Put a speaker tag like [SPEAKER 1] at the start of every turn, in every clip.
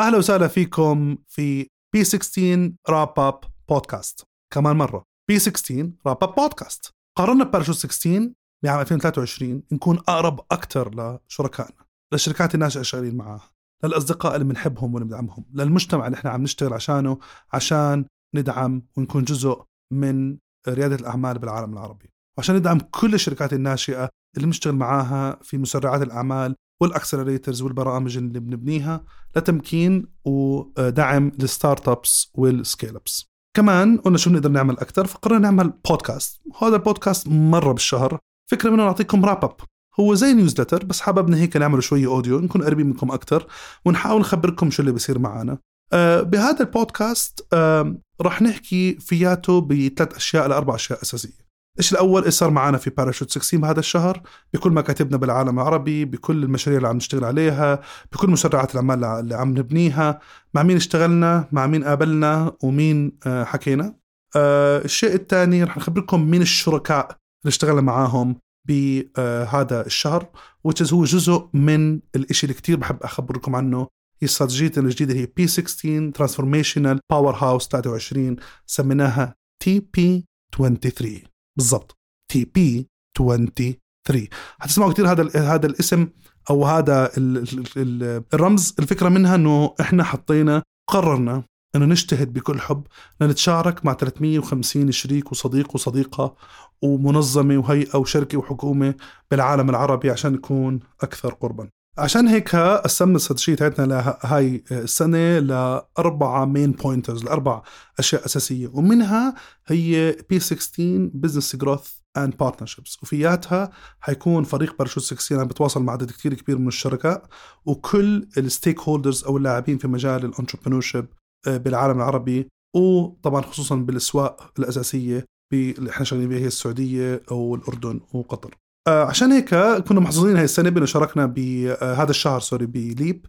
[SPEAKER 1] أهلا وسهلا فيكم في P16 Wrap Up Podcast كمان مرة. P16 Wrap Up Podcast قررنا بباراشوت 16 بعام 2023 نكون أقرب أكثر لشركائنا للشركات الناشئه شغالين معاها للأصدقاء اللي بنحبهم واللي بندعمهم للمجتمع اللي إحنا عم نشتغل عشانه عشان ندعم ونكون جزء من ريادة الأعمال بالعالم العربي. وعشان ندعم كل الشركات الناشئة اللي بنشتغل معاها في مسرعات الأعمال وال accelerators والبرامج اللي بنبنيها لتمكين ودعم ال startups وال scale ups كمان قلنا شو بنقدر نعمل أكثر فقررنا نعمل بودكاست. هذا البودكاست مرة بالشهر. فكرة منه نعطيكم wrap up هو زي newsletter بس حاببنا هيك نعمل شوية audio نكون قريبين منكم أكثر ونحاول نخبركم شو اللي بيصير معنا. آه بهذا البودكاست آه رح نحكي فياته بثلاث أشياء لأربع أشياء أساسية. الشيء الأول؟ إيش صار معنا في باراشوت 16 بهذا الشهر؟ بكل مكاتبنا بالعالم العربي بكل المشاريع اللي عم نشتغل عليها بكل مسرعات الأعمال اللي عم نبنيها. مع مين اشتغلنا؟ مع مين قابلنا؟ ومين آه حكينا. آه الشيء الثاني رح نخبركم مين الشركاء اللي اشتغلنا معاهم بهذا الشهر which هو جزء من الإشي اللي كتير بحب أخبركم عنه. هي استراتيجيتنا الجديدة هي بي 16 Transformational Power House 23 سميناها TP 23 بالضبط. TP 23 حتسمعوا كثير هذا هذا الاسم أو هذا ال ال الرمز. الفكرة منها إنه إحنا حطينا قررنا إنه نجتهد بكل حب لنتشارك مع 350 شريك وصديق وصديقة ومنظمة وهيئة وشركة وحكومة بالعالم العربي عشان نكون أكثر قربا. عشان هيك قسمنا الاستراتيجية تاعتنا لهاي السنة لأربعة main pointers لأربع أشياء أساسية. ومنها هي P 16 business growth and partnerships وفياتها حيكون فريق باراشوت 16 عم بتواصل مع عدد كثير كبير من الشركاء وكل ال stakeholders أو اللاعبين في مجال ال entrepreneur بالعالم العربي. وطبعا خصوصا بالأسواق الأساسية اللي إحنا شغالين بها هي السعودية أو الأردن وقطر. آه عشان هيك كنا محظوظين هاي السنة بانه شاركنا بهذا الشهر sorry ب LEAP.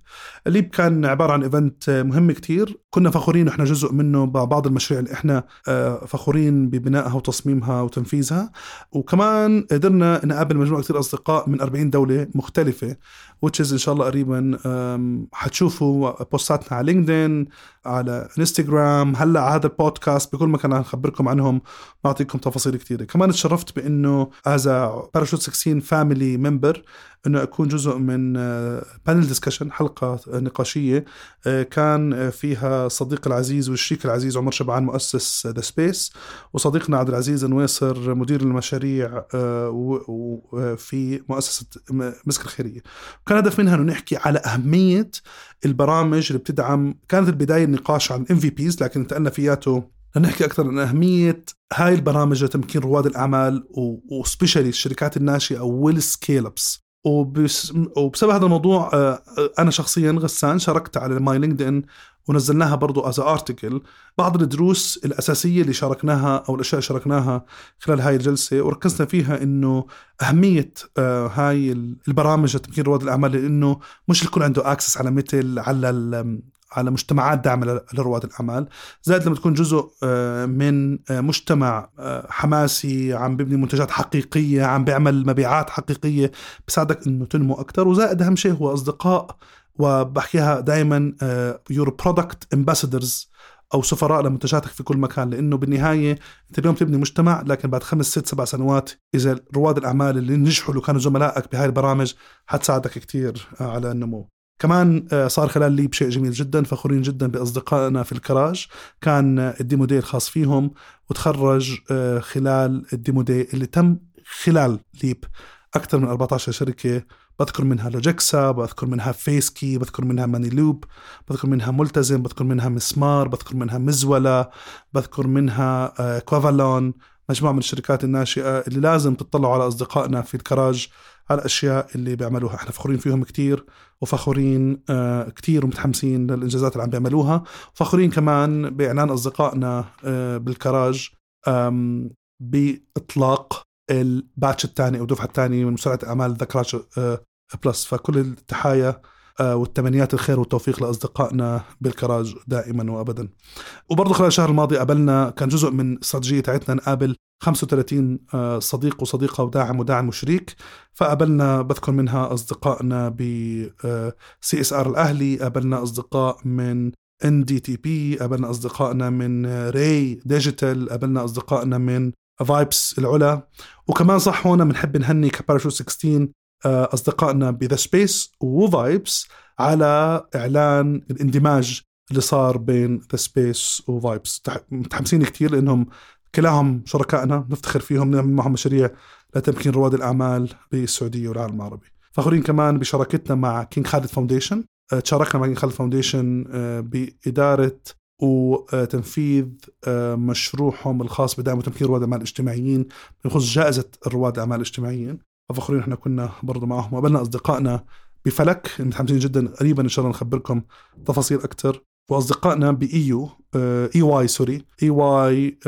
[SPEAKER 1] LEAP كان عبارة عن event مهم كتير. كنا فخورين إحنا جزء منه ببعض المشاريع اللي إحنا آه فخورين ببنائها وتصميمها وتنفيذها. وكمان قدرنا نقابل مجموعة كتير أصدقاء من 40 دولة مختلفة which is إن شاء الله قريبا حتشوفوا بوستاتنا على LinkedIn على إنستغرام. هلأ على هذا البودكاست بكل مكان نخبركم عنهم نعطيكم تفاصيل كثيره كمان تشرفت بإنه as Parachute 16 family member إنه أكون جزء من panel discussion حلقة نقاشية كان فيها صديق العزيز والشريك العزيز عمر شبعان مؤسس The Space وصديقنا عبد العزيز نويصر مدير المشاريع في مؤسسة مسك الخيرية. كان هدف منها إنه نحكي على أهمية البرامج اللي بتدعم كانت البداية النقاش عن MVPs لكن انتقلنا فياته لنحكي أكثر عن أهمية هاي البرامج لتمكين رواد الأعمال و specially الشركات الناشئة وال scale-ups وبسبب هذا الموضوع أنا شخصيا غسان شاركت على my LinkedIn ونزلناها برضو as article بعض الدروس الأساسية اللي شاركناها أو الأشياء اللي شاركناها خلال هاي الجلسة وركزنا فيها إنه أهمية هاي البرامج لتمكين رواد الأعمال لأنه مش الكل عنده access على مثل على على مجتمعات داعمة لرواد الأعمال، زائد لما تكون جزء من مجتمع حماسي عم بيبني منتجات حقيقية، عم بيعمل مبيعات حقيقية بساعدك إنه تنمو أكثر، وزائد أهم شيء هو أصدقاء وبحكيها دائما your product ambassadors أو سفراء لمنتجاتك في كل مكان. لأنه بالنهاية أنت اليوم تبني مجتمع لكن بعد خمس ست سبع سنوات إذا رواد الأعمال اللي نجحوا اللي كانوا زملائك بهاي البرامج حتساعدك كثير على النمو. كمان صار خلال LEAP شيء جميل جدا فخورين جدا بأصدقائنا في الكراج. كان ال demo day الخاص فيهم وتخرج خلال ال demo day اللي تم خلال LEAP. أكثر من 14 شركة بذكر منها لوجيكسا بذكر منها فيسكي بذكر منها Money Loop بذكر منها ملتزم بذكر منها مسمار بذكر منها مزولة بذكر منها كوفالون مجموعة من الشركات الناشئة اللي لازم تطلعوا على أصدقائنا في الكراج. على الأشياء اللي بيعملوها. إحنا فخورين فيهم كتير وفخورين كتير ومتحمسين للإنجازات اللي عم بيعملوها. وفخورين كمان بإعلان أصدقائنا بالكراج بإطلاق ال batch الثاني أو الدفعه الثانية من مسرعه أعمال The Garage Plus فكل التحايا آه، والتمنيات الخير والتوفيق لأصدقائنا بالكراج دائما وابدا. وبرضه خلال الشهر الماضي قابلنا كان جزء من الاستراتيجيه تاعتنا نقابل 35 آه، صديق وصديقة وداعم وداعم وشريك فقابلنا بذكر منها أصدقائنا ب CSR الأهلي قابلنا أصدقاء من NTDP قابلنا أصدقائنا من Ray Digital قابلنا أصدقائنا من Vibes العلا وكمان صح هون بنحب نهني كباراشوت 16 آه، أصدقائنا ب The Space و Vibes على إعلان الاندماج اللي صار بين The Space و Vibes متحمسين كثير لأنهم كلاهم شركائنا نفتخر فيهم نعمل معهم مشاريع لتمكين رواد الأعمال بالسعودية والعالم العربي. فخورين كمان بشراكتنا مع King Khalid Foundation آه، تشاركنا مع King Khalid Foundation آه، بإدارة وتنفيذ مشروعهم الخاص بدعم وتمكين رواد الأعمال الاجتماعيين بخصوص جائزة رواد الأعمال الاجتماعيين. فخورين إحنا كنا برضه معهم. وقابلنا أصدقائنا بفلك. متحمسين جدا. قريبا إن شاء الله نخبركم تفاصيل أكثر وأصدقائنا بايو EY sorry. EY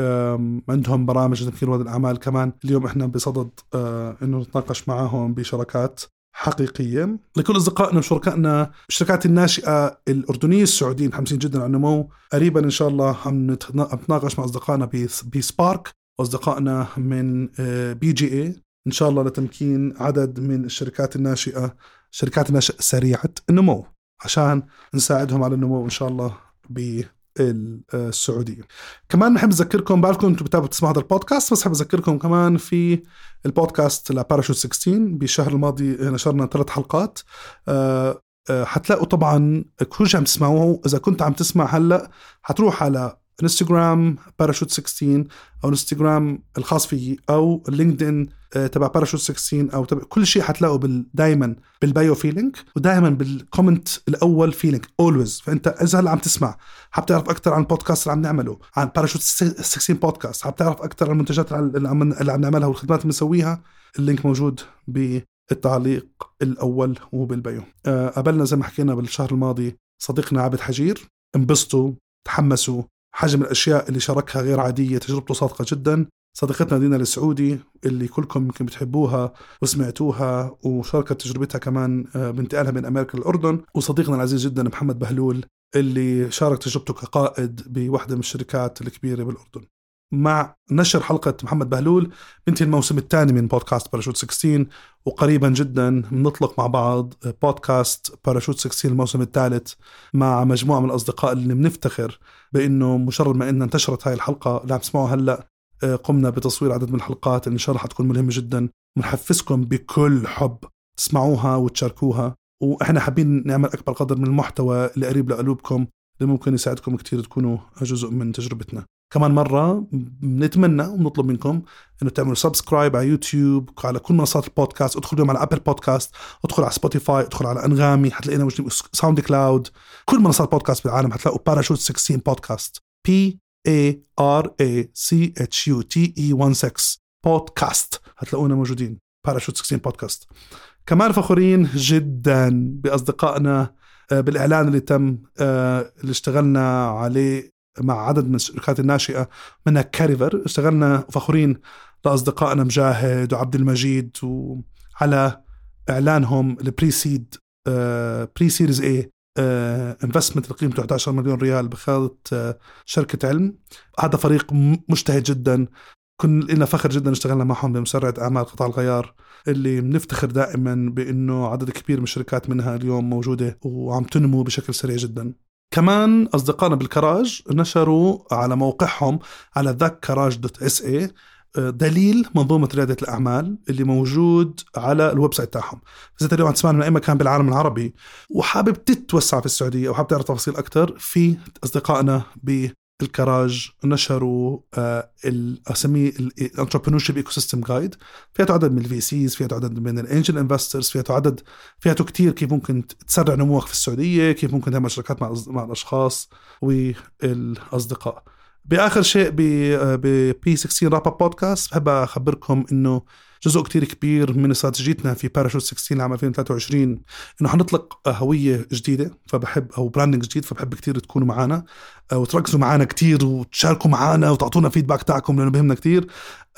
[SPEAKER 1] عندهم برامج تمكين رواد الأعمال كمان. اليوم إحنا بصدد آه، إنه نتناقش معاهم بشراكات حقيقية. لكل أصدقائنا وشركائنا الشركات الناشئة الأردنية السعوديين متحمسين جدا على النمو. قريبا إن شاء الله عم نتناقش مع أصدقائنا ب Spark. وأصدقائنا من بي جي اي إن شاء الله لتمكين عدد من الشركات الناشئة شركات الناشئة سريعة النمو عشان نساعدهم على النمو إن شاء الله بالسعودية. كمان نحب نذكركم بعرفكم أنتم بتابعوا تسمعوا هذا البودكاست بس حاب أذكركم كمان في البودكاست لباراشوت 16 بالشهر الماضي نشرنا ثلاث حلقات. أه حتلاقوا طبعا كل شيء عم تسمعوه. إذا كنت عم تسمع هلأ حتروح على انستغرام باراشوت 16 أو انستغرام الخاص فيي أو LinkedIn آه، تبع باراشوت 16 أو تبع كل شيء حتلاقوا بال... دائما بال bio في link ودائما بال comment الأول في link always فأنت إذا هلأ عم تسمع حاب تعرف أكثر عن البودكاست اللي عم نعمله عن باراشوت 16 بودكاست حاب تعرف أكثر عن المنتجات اللي عم اللي عم نعملها والخدمات اللي بنسويها ال link موجود بالتعليق الأول وبال bio. أه قابلنا زي ما حكينا بالشهر الماضي صديقنا عابد حجير انبسطوا تحمسوا حجم الأشياء اللي شاركها غير عادية تجربته صادقة جدا. صديقتنا دينا السعودي اللي كلكم يمكن بتحبوها وسمعتوها وشاركت تجربتها كمان آه، بانتقالها من أمريكا للأردن. وصديقنا العزيز جدا محمد بهلول اللي شارك تجربته كقائد بوحده من الشركات الكبيرة بالأردن. مع نشر حلقة محمد بهلول بنتهي الموسم الثاني من بودكاست باراشوت 16 وقريبا جدا بنطلق مع بعض بودكاست باراشوت 16 الموسم الثالث مع مجموعة من الأصدقاء اللي بنفتخر بأنه مجرد ما أن انتشرت هاي الحلقة اللي عم تسمعوها هلأ قمنا بتصوير عدد من الحلقات اللي إن شاء الله حتكون ملهمة جدا. بنحفزكم بكل حب تسمعوها وتشاركوها وإحنا حابين نعمل أكبر قدر من المحتوى اللي قريب لقلوبكم اللي ممكن يساعدكم كثير تكونوا جزء من تجربتنا. كمان مرة بنتمنى ونطلب منكم إنه تعملوا subscribe على يوتيوب على كل منصات البودكاست ادخلوا اليوم على Apple Podcast ادخل على Spotify ادخل على أنغامي حتلاقينا موجودين SoundCloud كل منصات البودكاست بالعالم حتلاقوا باراشوت 16 بودكاست P A R A C H U T E 16 بودكاست هتلاقونا موجودين. باراشوت 16 بودكاست كمان فخورين جدا بأصدقائنا آه، بالإعلان اللي تم آه، اللي اشتغلنا عليه مع عدد من الشركات الناشئة منها Carefer. اشتغلنا فخورين لأصدقائنا مجاهد وعبد المجيد وعلى إعلانهم ال pre-seed pre-series A investment اللي قيمته 11 مليون ريال بخالة آه، شركة علم. هذا فريق مجتهد جدا. كنا لنا فخر جدا اشتغلنا معهم بمسرعة أعمال قطع الغيار اللي بنفتخر دائما بأنه عدد كبير من الشركات منها اليوم موجودة وعم تنمو بشكل سريع جدا. كمان أصدقائنا بالكراج نشروا على موقعهم على the garage dot SA دليل منظومة ريادة الأعمال اللي موجود على ال website تاعهم. إذا اليوم عم تسمعنا من أي مكان بالعالم العربي وحابب تتوسع في السعودية أو حابب تعرف تفاصيل أكثر في أصدقائنا بالكراج نشروا آه، أسميه ال entrepreneur ecosystem guide فيها عدد من ال VCs فيها عدد من ال angel investors فيها عدد فيها كثير كيف ممكن تسرع نموك في السعودية كيف ممكن تعمل شركات مع مع الأشخاص والأصدقاء. بآخر شيء ب P 16 wrap podcast بحب أخبركم إنه جزء كتير كبير من استراتيجيتنا في باراشوت 16 لعام 2023 إنه حنطلق هوية جديدة فبحب أو branding جديد فبحب كتير تكونوا معنا آه، وتركزوا معنا كتير وتشاركوا معنا وتعطونا feedback تاعكم لأنه بهمنا كتير.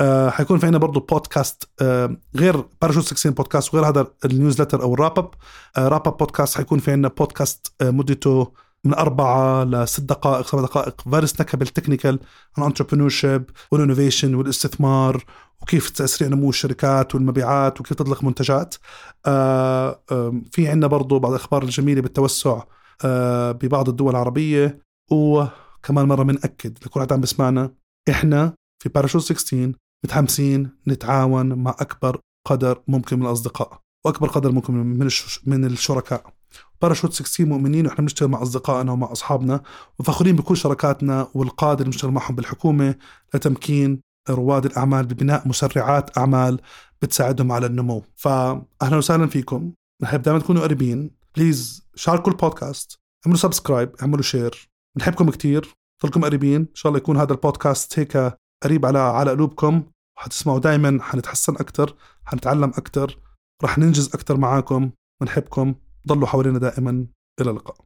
[SPEAKER 1] آه، حيكون في عنا برضه بودكاست آه، غير باراشوت 16 بودكاست وغير هذا ال newsletter أو ال wrap up wrap up podcast حيكون في عنا بودكاست مدته من أربعة لست دقائق سبع دقائق very simple technical عن entrepreneurship وال innovation والاستثمار وكيف تسريع نمو الشركات والمبيعات وكيف تطلق منتجات. آه في عندنا برضو بعض الأخبار الجميلة بالتوسع آه ببعض الدول العربية. وكمان مرة بنأكد لكل حد عم بسمعنا إحنا في باراشوت 16 متحمسين نتعاون مع أكبر قدر ممكن من الأصدقاء وأكبر قدر ممكن من من الشركاء. باراشوت 16 مؤمنين وإحنا بنشتغل مع أصدقائنا ومع أصحابنا وفخورين بكل شركاتنا والقاده اللي بنشتغل معهم بالحكومة لتمكين رواد الأعمال ببناء مسرعات أعمال بتساعدهم على النمو. فاهلا وسهلا فيكم. بنحب دائما تكونوا قريبين. please شاركوا البودكاست اعملوا subscribe اعملوا share بنحبكم كتير. ضلكم قريبين. إن شاء الله يكون هذا البودكاست هيك قريب على على قلوبكم. حتسمعوا دائما حنتحسن أكثر حنتعلم أكثر رح ننجز أكثر معاكم. بنحبكم ضلوا حوالينا دائما. إلى اللقاء.